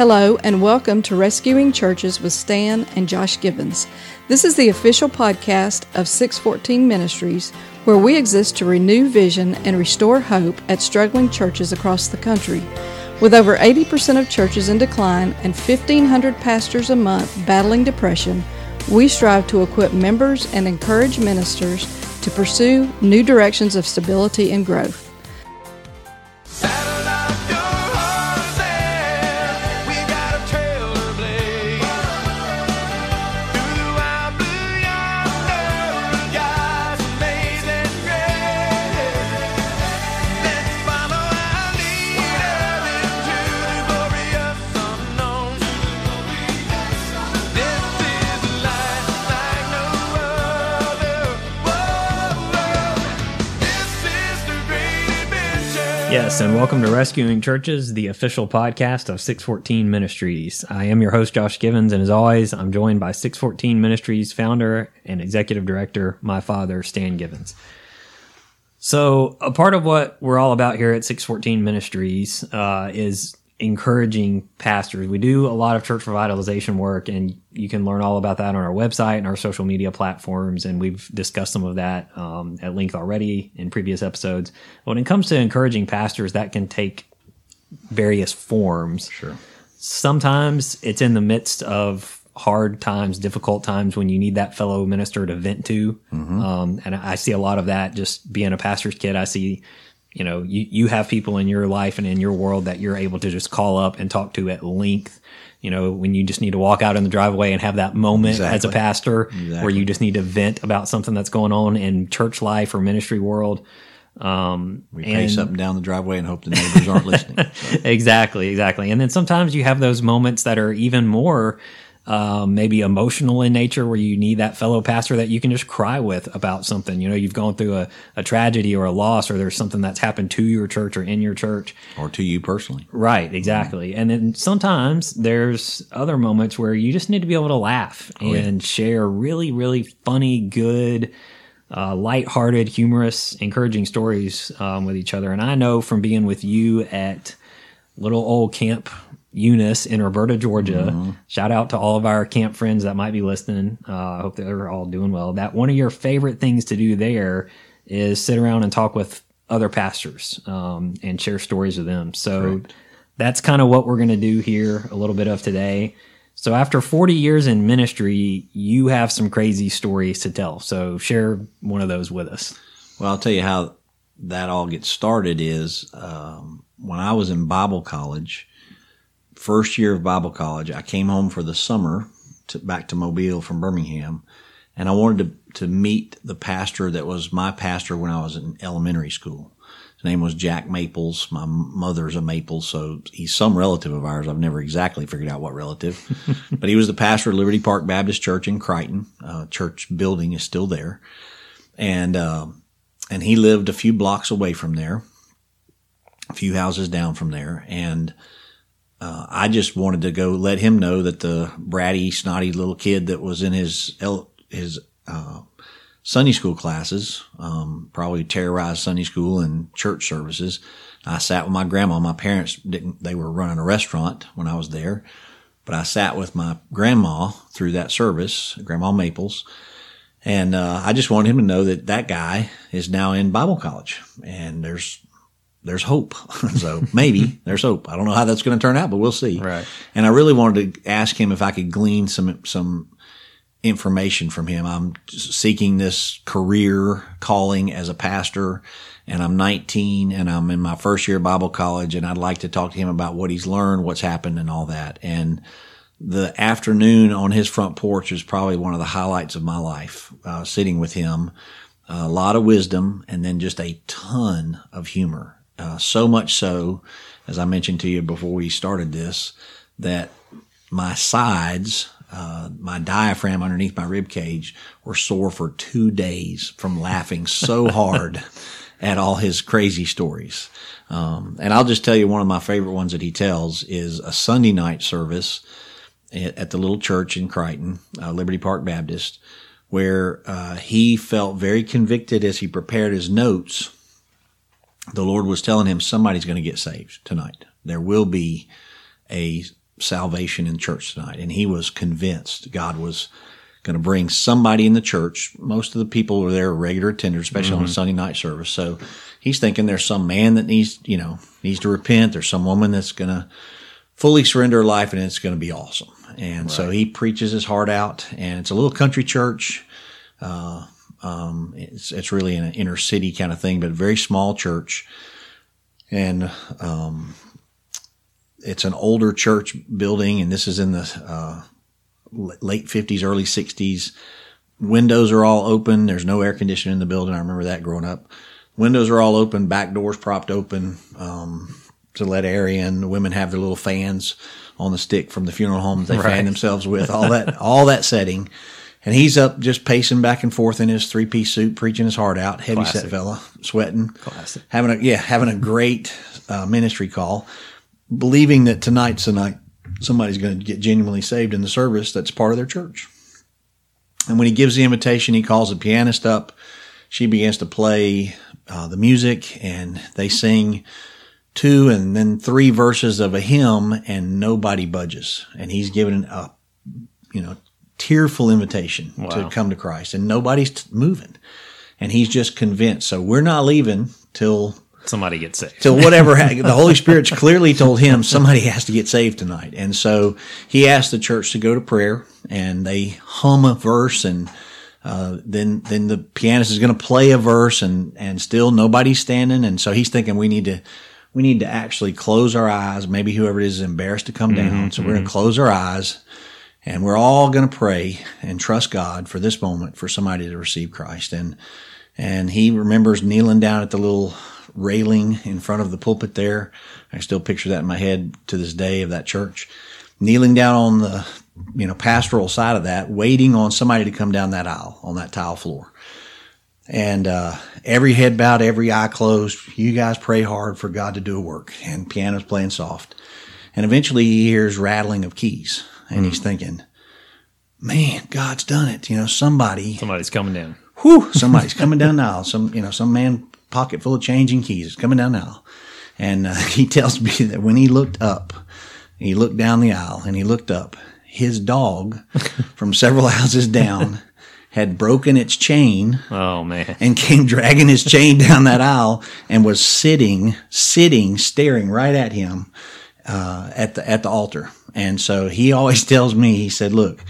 Hello, and welcome to Rescuing Churches with Stan and Josh Givens. This is the official podcast of 614 Ministries, where we exist to renew vision and restore hope at struggling churches across the country. With over 80% of churches in decline and 1,500 pastors a month battling depression, we strive to equip members and encourage ministers to pursue new directions of stability and growth. Yes, and welcome to Rescuing Churches, the official podcast of 614 Ministries. I am your host, Josh Givens, and as always, I'm joined by 614 Ministries founder and executive director, my father, Stan Givens. So, a part of what we're all about here at 614 Ministries uh, is encouraging pastors. We do a lot of church revitalization work, and you can learn all about that on our website and our social media platforms. And we've discussed some of that um, at length already in previous episodes. When it comes to encouraging pastors, that can take various forms. Sure. Sometimes it's in the midst of hard times, difficult times when you need that fellow minister to vent to. Mm-hmm. Um, and I see a lot of that just being a pastor's kid. I see you know, you, you have people in your life and in your world that you're able to just call up and talk to at length. You know, when you just need to walk out in the driveway and have that moment exactly. as a pastor exactly. where you just need to vent about something that's going on in church life or ministry world. Um, we pay something down the driveway and hope the neighbors aren't listening. So. exactly, exactly. And then sometimes you have those moments that are even more um, maybe emotional in nature where you need that fellow pastor that you can just cry with about something. You know, you've gone through a, a tragedy or a loss or there's something that's happened to your church or in your church. Or to you personally. Right, exactly. And then sometimes there's other moments where you just need to be able to laugh oh, and yeah. share really, really funny, good, uh, lighthearted, humorous, encouraging stories um, with each other. And I know from being with you at little old camp Eunice in Roberta, Georgia. Mm-hmm. Shout out to all of our camp friends that might be listening. Uh, I hope they're all doing well. That one of your favorite things to do there is sit around and talk with other pastors um, and share stories with them. So Correct. that's kind of what we're going to do here a little bit of today. So after 40 years in ministry, you have some crazy stories to tell. So share one of those with us. Well, I'll tell you how that all gets started is um, when I was in Bible college, first year of Bible college, I came home for the summer to, back to Mobile from Birmingham, and I wanted to, to meet the pastor that was my pastor when I was in elementary school. His name was Jack Maples. My mother's a Maple, so he's some relative of ours. I've never exactly figured out what relative, but he was the pastor of Liberty Park Baptist Church in Crichton. Uh, church building is still there, and uh, and he lived a few blocks away from there, a few houses down from there, and uh, I just wanted to go let him know that the bratty, snotty little kid that was in his his uh, Sunday school classes um, probably terrorized Sunday school and church services. I sat with my grandma. My parents didn't; they were running a restaurant when I was there, but I sat with my grandma through that service, Grandma Maples, and uh, I just wanted him to know that that guy is now in Bible college, and there's there's hope. so maybe there's hope. I don't know how that's going to turn out, but we'll see. Right. And I really wanted to ask him if I could glean some some information from him. I'm seeking this career calling as a pastor and I'm 19 and I'm in my first year of Bible college and I'd like to talk to him about what he's learned, what's happened and all that. And the afternoon on his front porch is probably one of the highlights of my life, uh, sitting with him. A lot of wisdom and then just a ton of humor uh, so much so, as I mentioned to you before we started this, that my sides, uh, my diaphragm underneath my rib cage were sore for two days from laughing so hard at all his crazy stories. Um, and I'll just tell you one of my favorite ones that he tells is a Sunday night service at, at the little church in Crichton, uh, Liberty Park Baptist, where uh, he felt very convicted as he prepared his notes the Lord was telling him somebody's going to get saved tonight. There will be a salvation in church tonight. And he was convinced God was going to bring somebody in the church. Most of the people were there regular attenders, especially on a Sunday night service. So he's thinking there's some man that needs, you know, needs to repent. There's some woman that's going to fully surrender her life and it's going to be awesome. And so he preaches his heart out and it's a little country church. Uh, um, it's, it's really an inner city kind of thing, but a very small church. And, um, it's an older church building and this is in the, uh, late 50s, early 60s. Windows are all open. There's no air conditioning in the building. I remember that growing up. Windows are all open, back doors propped open um, to let air in. The women have their little fans on the stick from the funeral homes they Right. fan themselves with. All that, all that setting. And he's up just pacing back and forth in his three piece suit, preaching his heart out. Heavy set fella, sweating, Classic. having a yeah, having a great uh, ministry call, believing that tonight's the night somebody's going to get genuinely saved in the service that's part of their church. And when he gives the invitation, he calls the pianist up. She begins to play uh, the music, and they sing two and then three verses of a hymn, and nobody budges. And he's given a you know tearful invitation to come to Christ, and nobody's t- moving. And he's just convinced. So we're not leaving till Somebody gets saved. till whatever ha- the Holy Spirit's clearly told him somebody has to get saved tonight, and so he asked the church to go to prayer, and they hum a verse, and uh, then then the pianist is going to play a verse, and and still nobody's standing, and so he's thinking we need to we need to actually close our eyes. Maybe whoever it is is embarrassed to come down, so we're going to close our eyes. And we're all going to pray and trust God for this moment for somebody to receive Christ. And and he remembers kneeling down at the little railing in front of the pulpit there. I still picture that in my head to this day of that church. Kneeling down on the, you know, pastoral side of that, waiting on somebody to come down that aisle on that tile floor. And uh, every head bowed, every eye closed. You guys pray hard for God to do a work. And piano's playing soft. And eventually he hears rattling of keys. And he's thinking, man, God's done it. You know, somebody Somebody's coming down. whew, somebody's coming down the aisle. Some, you know, some man pocket full of change and keys is coming down the aisle. And uh, he tells me that when he looked up, he looked down the aisle and he looked up, his dog from several houses down had broken its chain Oh man. and came dragging his chain down that aisle and was sitting, sitting, staring right at him uh, at the at the altar. And so he always tells me, he said, "Look,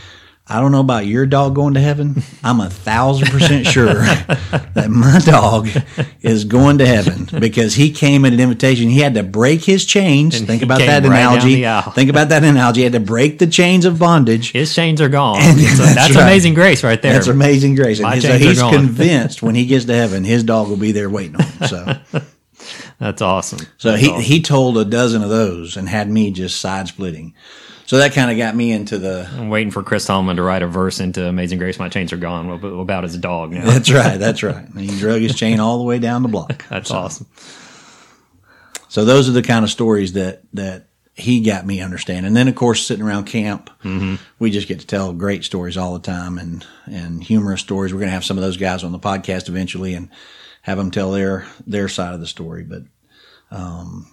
I don't know about your dog going to heaven. I'm a thousand percent sure that my dog is going to heaven because he came at an invitation. He had to break his chains. And Think about that right analogy. Think about that analogy. He had to break the chains of bondage. His chains are gone. And So that's that's right. amazing grace right there. That's amazing grace. My And so he's convinced when he gets to heaven, his dog will be there waiting on him. So, That's awesome. so That's he, awesome. he told a dozen of those and had me just side splitting. So that kind of got me into the, I'm waiting for Chris Tomlin to write a verse into Amazing Grace. My chains are gone. About his dog now? that's right, that's right. And he drug his chain all the way down the block. That's awesome. So those are the kind of stories that, that he got me understanding. And then of course, sitting around camp, mm-hmm. we just get to tell great stories all the time and, and humorous stories. We're going to have some of those guys on the podcast eventually and have them tell their, their side of the story. But, um,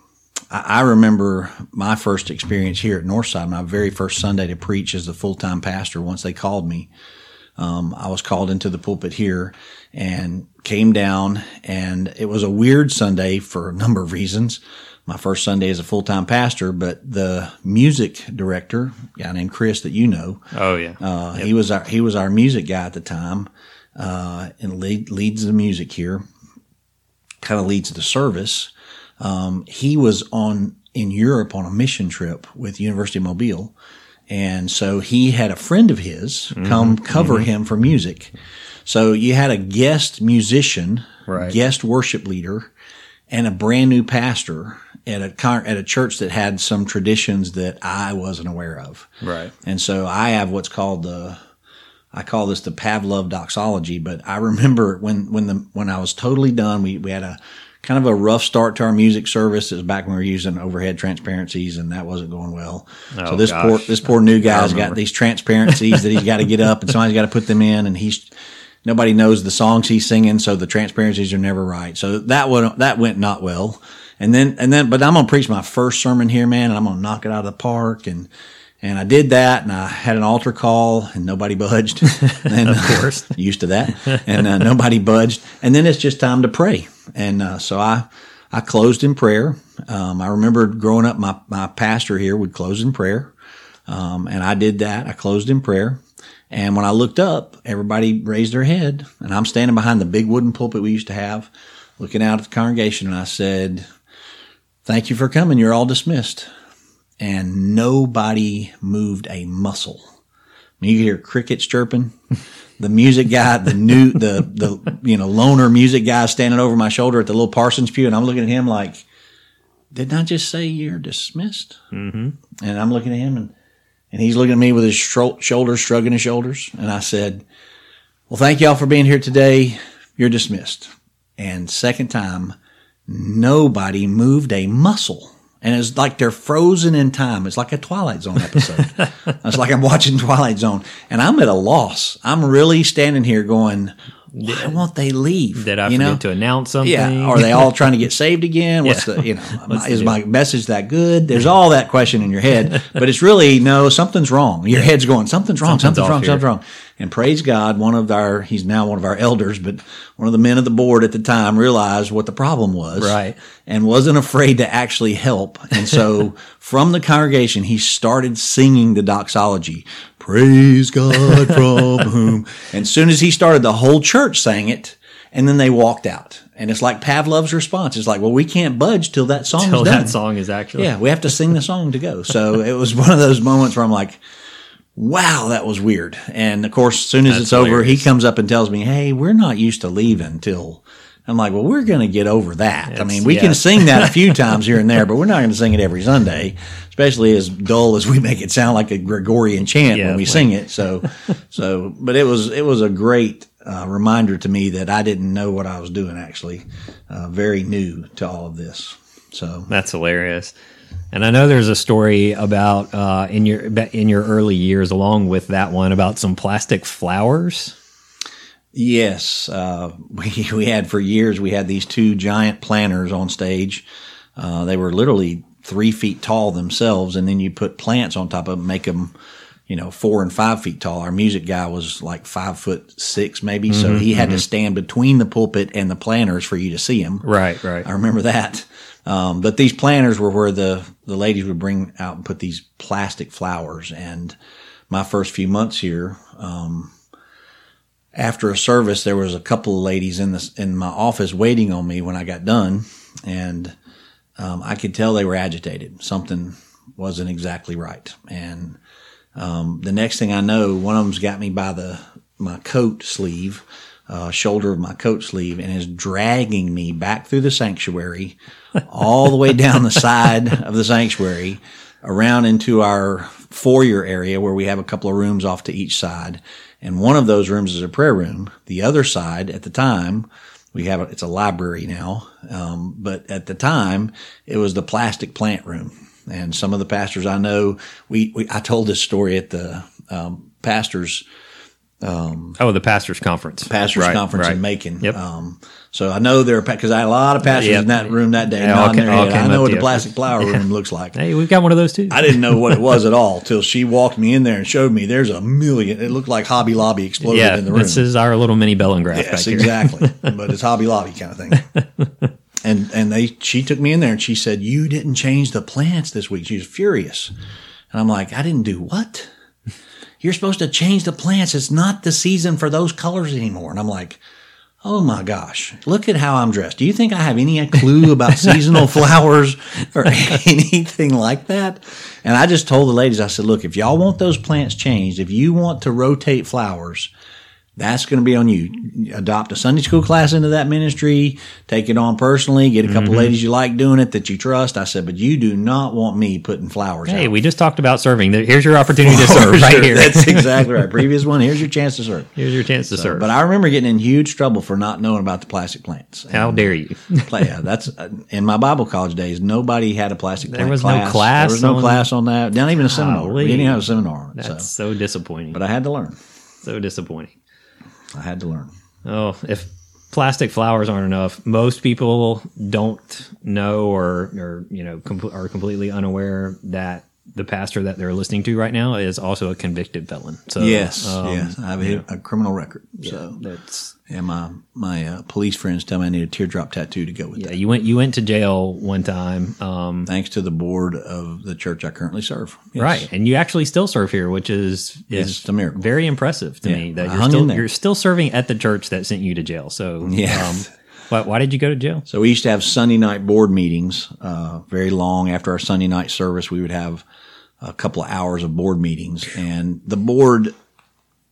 I, I remember my first experience here at Northside, my very first Sunday to preach as the full-time pastor. Once they called me, um, I was called into the pulpit here and came down and it was a weird Sunday for a number of reasons. My first Sunday as a full-time pastor, but the music director, a guy named Chris that you know, Oh yeah. uh, he was our, he was our music guy at the time, uh, and lead, leads the music here, kind of leads to the service. Um, he was on in Europe on a mission trip with University of Mobile. And so he had a friend of his come cover him for music. So you had a guest musician, Right. guest worship leader, and a brand new pastor at a con- at a church that had some traditions that I wasn't aware of. Right. And so I have what's called the I call this the Pavlov doxology, but I remember when when the when I was totally done, we we had a kind of a rough start to our music service. It was back when we were using overhead transparencies and that wasn't going well. so Oh, this gosh. poor this poor new guy's got these transparencies that he's got to get up and somebody's got to put them in and he's nobody knows the songs he's singing, so the transparencies are never right. So that one that went not well. And then, and then, but I'm going to preach my first sermon here, man, and I'm going to knock it out of the park. And, and I did that and I had an altar call and nobody budged. And, of course. used to that. And uh, nobody budged. And then it's just time to pray. And uh, so I, I closed in prayer. Um, I remember growing up, my, my pastor here would close in prayer. Um, and I did that. I closed in prayer. And when I looked up, everybody raised their head and I'm standing behind the big wooden pulpit we used to have looking out at the congregation. And I said, thank you for coming. You're all dismissed. And nobody moved a muscle. I mean, you could hear crickets chirping. The music guy, the new, the, the, you know, loner music guy standing over my shoulder at the little Parsons pew. And I'm looking at him like, didn't I just say you're dismissed? Mm-hmm. And I'm looking at him and, and he's looking at me with his shro- shoulders, shrugging his shoulders. And I said, well, thank y'all for being here today. You're dismissed. And second time, nobody moved a muscle. And it's like they're frozen in time. It's like a Twilight Zone episode. it's like I'm watching Twilight Zone and I'm at a loss. I'm really standing here going, why won't they leave? Did I you forget know? to announce something? Yeah. Are they all trying to get saved again? What's Yeah. the, you know, What's is my message that good? There's all that question in your head, but it's really, no, something's wrong. Your head's going, something's wrong, Something's something's, wrong, here. something's wrong. And praise God, one of our, he's now one of our elders, but one of the men of the board at the time realized what the problem was. Right. And wasn't afraid to actually help. And so from the congregation, he started singing the doxology. Praise God from whom. And as soon as he started, the whole church sang it. And then they walked out. And it's like Pavlov's response. It's like, well, we can't budge till that song Till is done. that song is actually. Yeah, we have to sing the song to go. So it was one of those moments where I'm like, wow, that was weird. And of course, as soon as That's it's over, he comes up and tells me, hey, we're not used to leaving till. I'm like, well, we're going to get over that. I mean, we yeah. can sing that a few times here and there, but we're not going to sing it every Sunday, especially as dull as we make it sound like a Gregorian chant Yeah, when we like- sing it. So, so, but it was, it was a great uh, reminder to me that I didn't know what I was doing actually, uh, very new to all of this. So, That's hilarious. And I know there's a story about uh, in your in your early years, along with that one, about some plastic flowers. Yes, uh, we we had for years. We had these two giant planters on stage. Uh, they were literally three feet tall themselves, and then you put plants on top of them, make them, you know, four and five feet tall. Our music guy was like five foot six, maybe, so he had to stand between the pulpit and the planters for you to see him. Right, right. I remember that. Um, but these planters were where the, the ladies would bring out and put these plastic flowers. And my first few months here, um, after a service, there was a couple of ladies in this, in my office waiting on me when I got done. And, um, I could tell they were agitated. Something wasn't exactly right. And, um, the next thing I know, one of them's got me by the, my coat sleeve, uh, shoulder of my coat sleeve and is dragging me back through the sanctuary all the way down the side of the sanctuary around into our foyer area where we have a couple of rooms off to each side. And one of those rooms is a prayer room. The other side at the time, we have, a, it's a library now. Um, but at the time it was the plastic plant room. And some of the pastors I know, we, we I told this story at the, um, pastors, Oh, the pastors' conference. pastors Right, conference right. in Macon. Yep. Um, so I know there are because I had a lot of pastors Yep. in that room that day. Yeah, all nodding ca- their all head. came I know what to the plastic flower room looks like. Hey, we've got one of those too. I didn't know what it was at all till she walked me in there and showed me. There's a million. It looked like Hobby Lobby exploded yeah, in the room. this is our little mini Bell and Graph back Yes, exactly. but it's Hobby Lobby kind of thing. And and they she took me in there and she said, "You didn't change the plants this week." She was furious, and I'm like, "I didn't do what? You're supposed to change the plants. It's not the season for those colors anymore." And I'm like. Oh my gosh, look at how I'm dressed. Do you think I have any clue about seasonal flowers or anything like that? And I just told the ladies, I said, look, if y'all want those plants changed, if you want to rotate flowers, that's going to be on you. Adopt a Sunday school class into that ministry, take it on personally, get a couple Mm-hmm. ladies you like doing it that you trust. I said, but you do not want me putting flowers Hey, out. we just talked about serving. Here's your opportunity to serve right here. That's exactly right. Previous one, here's your chance to serve. Here's your chance to serve. But I remember getting in huge trouble for not knowing about the plastic plants. How dare you? Yeah, that's in my Bible college days. Nobody had a plastic. There plant was no class. class There was no on- class on that. Not even a seminar. We didn't have a seminar on it. That's So, so disappointing. but I had to learn. so disappointing. I had to learn. Oh, if plastic flowers aren't enough. Most people don't know or, or you know, com- are completely unaware that the pastor that they're listening to right now is also a convicted felon. So yes, um, yes, I have a, a criminal record. So that's and my my uh, police friends tell me I need a teardrop tattoo to go with yeah. that. You went you went to jail one time, um, Thanks to the board of the church I currently serve. Yes. right? And you actually still serve here, which is Yes, is a miracle. very impressive to Yeah, me that I you're still you're still serving at the church that sent you to jail. So Yes. um, why, why did you go to jail? So we used to have Sunday night board meetings, uh, very long. After our Sunday night service, we would have a couple of hours of board meetings. And the board,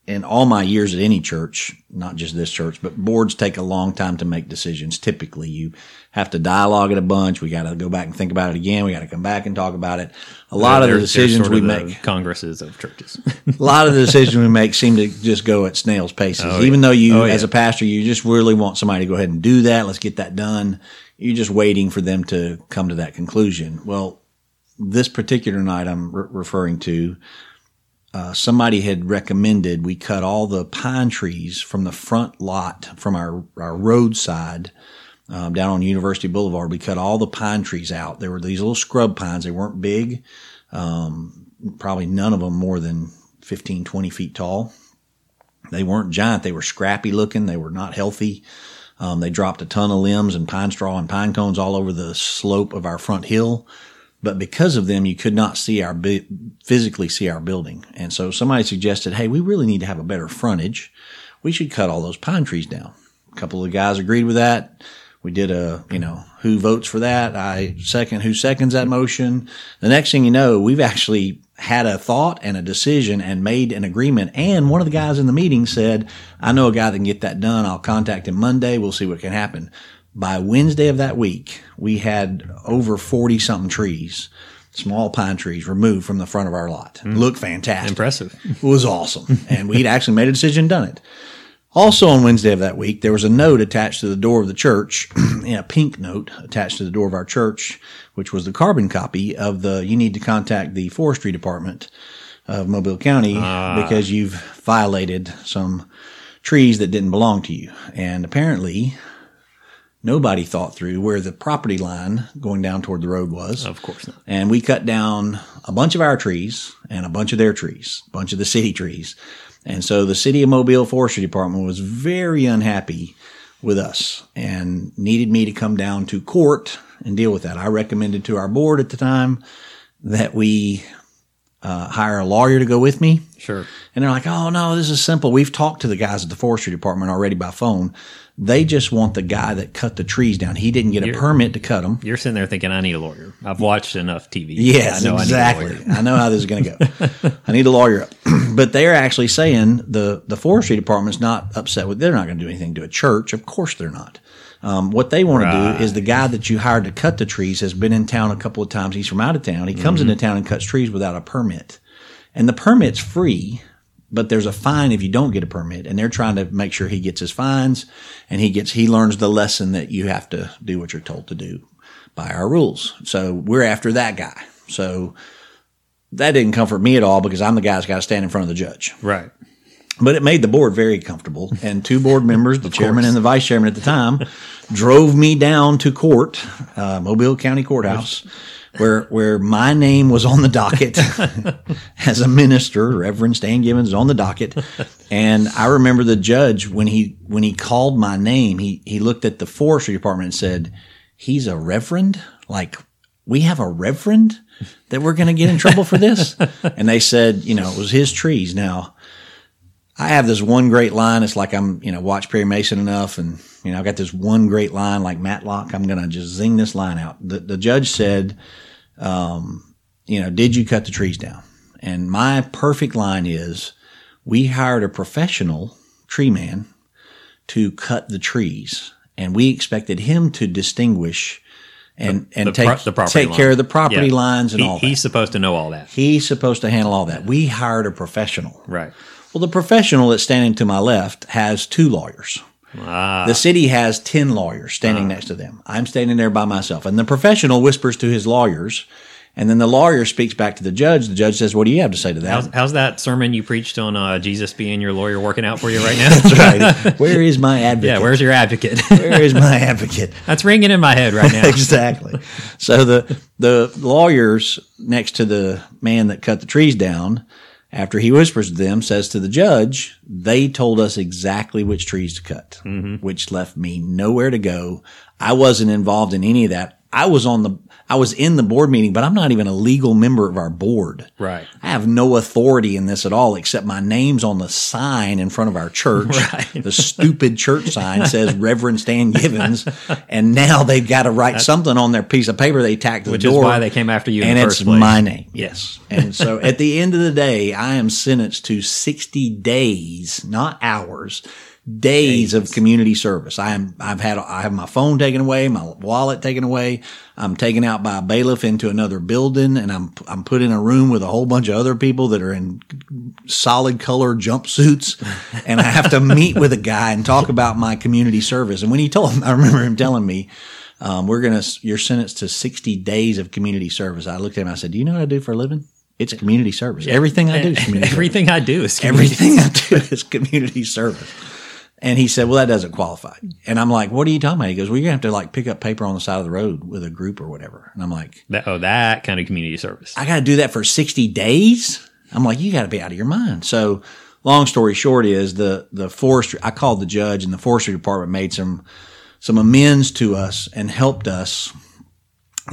in all my years at any church, not just this church, but boards take a long time to make decisions. Typically, you have to dialogue it a bunch. We got to go back and think about it again. We got to come back and talk about it. A lot of the decisions we make, congresses of churches. a lot of the decisions we make seem to just go at snail's paces. Oh, Even yeah. though you, Oh, yeah. as a pastor, you just really want somebody to go ahead and do that. Let's get that done. You're just waiting for them to come to that conclusion. Well, this particular night I'm re- referring to, uh, somebody had recommended we cut all the pine trees from the front lot from our, our roadside um, down on University Boulevard. We cut all the pine trees out. There were these little scrub pines. They weren't big. Um, probably none of them more than 15, 20 feet tall. They weren't giant. They were scrappy looking. They were not healthy. Um, they dropped a ton of limbs and pine straw and pine cones all over the slope of our front hill. But because of them, you could not see our physically see our building. And so somebody suggested, "Hey, we really need to have a better frontage. We should cut all those pine trees down." A couple of guys agreed with that. We did a, you know, who votes for that? I second. Who seconds that motion? The next thing you know, we've actually had a thought and a decision and made an agreement. And one of the guys in the meeting said, I know a guy that can get that done. I'll contact him Monday. We'll see what can happen. By Wednesday of that week, we had over 40 something trees, small pine trees removed from the front of our lot. Mm. Looked fantastic. Impressive. It was awesome. and we'd actually made a decision and done it. Also on Wednesday of that week, there was a note attached to the door of the church, a pink note attached to the door of our church, which was the carbon copy of the, you need to contact the forestry department of Mobile County ah. because you've violated some trees that didn't belong to you. And apparently nobody thought through where the property line going down toward the road was Of course not. and we cut down a bunch of our trees and a bunch of their trees, a bunch of the city trees. And so the city of Mobile Forestry Department was very unhappy with us and needed me to come down to court and deal with that. I recommended to our board at the time that we uh, hire a lawyer to go with me. Sure. And they're like, oh no, this is simple. We've talked to the guys at the forestry department already by phone. They just want the guy that cut the trees down. He didn't get a You're- permit to cut them. You're sitting there thinking, I need a lawyer. I've watched enough TV. Yes, I know exactly. I I, know how this is going to go. I need a lawyer but they're actually saying the, the forestry department's not upset with, they're not going to do anything to a church. Of course they're not. Um, what they want to do is the guy that you hired to cut the trees has been in town a couple of times. He's from out of town. He comes Mm-hmm. into town and cuts trees without a permit. And the permit's free, but there's a fine if you don't get a permit. And they're trying to make sure he gets his fines and he gets, he learns the lesson that you have to do what you're told to do by our rules. So we're after that guy. So that didn't comfort me at all because I'm the guy that's got to stand in front of the judge. Right. But it made the board very comfortable. And two board members, the chairman and the vice chairman at the time, drove me down to court, uh, Mobile County Courthouse, where where my name was on the docket as a minister. Reverend Stan Givens on the docket. And I remember the judge when he when he called my name, he he looked at the forestry department and said, He's a reverend? Like we have a reverend that we're going to get in trouble for this? And they said, you know, it was his trees. Now, I have this one great line. It's like I'm, you know, watch Perry Mason enough, and you know, I've got this one great line like Matlock. I'm gonna just zing this line out. The, the judge said, um, you know, did you cut the trees down? And my perfect line is, we hired a professional tree man to cut the trees, and we expected him to distinguish and and The, take pro- the take line. care of the property Yeah. lines and He- all. He's supposed to know all that. He's supposed to handle all that. We hired a professional. Right. Well, the professional that's standing to my left has two lawyers. Ah, The city has 10 lawyers standing next to them. I'm standing there by myself. And the professional whispers to his lawyers And then the lawyer speaks back to the judge. The judge says, "What do you have to say to that?" How's, how's that sermon you preached on uh, Jesus being your lawyer working out for you right now? That's right. Where is my advocate? yeah, where's your advocate? Where is my advocate? That's ringing in my head right now. exactly. So the the lawyers next to the man that cut the trees down, after he whispers to them, says to the judge, "They told us exactly which trees to cut, mm-hmm. which left me nowhere to go. I wasn't involved in any of that. I was on the I was in the board meeting, but I'm not even a legal member of our board. Right. I have no authority in this at all, except my name's on the sign in front of our church. Right. The stupid church sign says Reverend Stan Givens, and now they've got to write something on their piece of paper they tacked to Which is why they came after you in and the it's my name. Yes. And so at the end of the day, I am sentenced to 60 days, not hours, days of community service. I am, I've had, I have my phone taken away, my wallet taken away. I'm taken out by a bailiff into another building and I'm, I'm put in a room with a whole bunch of other people that are in solid color jumpsuits. and I have to meet with a guy and talk about my community service. And when he told him, I remember him telling me, um, we're going to, you're sentenced to 60 days of community service. I looked at him, I said, do you know what I do for a living? It's community service. Everything I do is community service. Everything I do is community. Everything I do is community service. And he said, well, that doesn't qualify. And I'm like, what are you talking about? He goes, well, you're going to have to like pick up paper on the side of the road with a group or whatever. And I'm like, That, oh, that kind of community service. I got to do that for 60 days. I'm like, you got to be out of your mind. So long story short is the, the forestry, I called the judge and the forestry department made some, some amends to us and helped us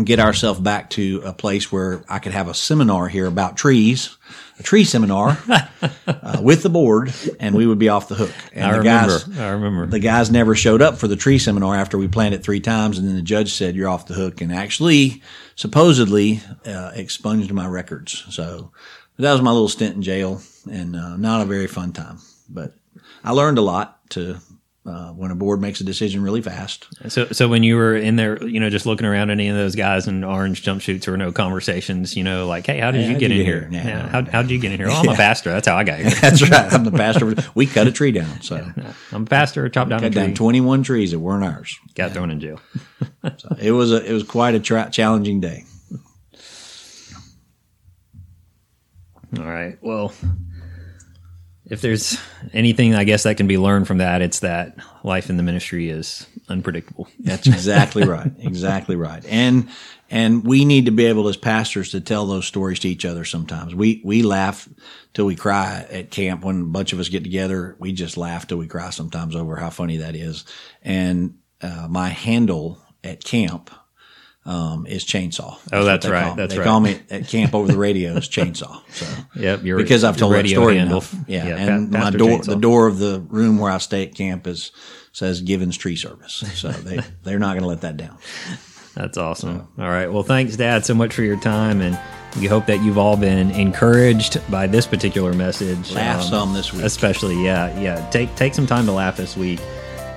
get ourselves back to a place where I could have a seminar here about trees, a tree seminar uh, with the board, and we would be off the hook. And I the remember. guys, I remember. the guys never showed up for the tree seminar after we planned it three times, and then the judge said you're off the hook, and actually, supposedly, uh, expunged my records. So that was my little stint in jail, and uh, not a very fun time. But I learned a lot to. Uh, when a board makes a decision really fast, So, so when you were in there, you know, just looking around any of those guys in orange jumpsuits or no conversations, you know, like, hey, how did Hey, you get in get here? here? Yeah. Yeah, how how did you get in here? Oh, I'm a pastor. That's how I got here. that's right. I'm the pastor. We cut a tree down, so I'm a pastor. Chopped down a cut down 21 trees that weren't ours. got thrown in jail. So it was a it was quite a tra- challenging day. All right. Well, if there's anything, I guess that can be learned from that, it's that life in the ministry is unpredictable. That's exactly right. Exactly right. And and we need to be able as pastors to tell those stories to each other sometimes. We we laugh till we cry at camp when a bunch of us get together. We just laugh till we cry sometimes over how funny that is. And uh, my handle at camp um, is chainsaw. Oh, that's right. That's they right. call me at camp over the radio is chainsaw. So Yep. Your, because I've told that story handle. enough. Yeah, Yeah, and my door, Chainsaw. the door of the room where I stay at camp is says Givens Tree Service. So they they're not going to let that down. That's awesome. All right. Well, thanks, Dad, so much for your time. And we hope that you've all been encouraged by this particular message. Laugh some this week. Especially, yeah. Yeah. Take, take some time to laugh this week.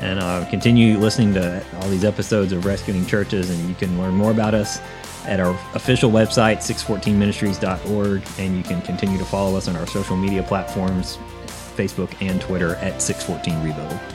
And uh, continue listening to all these episodes of Rescuing Churches. And you can learn more about us at our official website, 614ministries.org. And you can continue to follow us on our social media platforms, Facebook and Twitter at 614 Rebuild.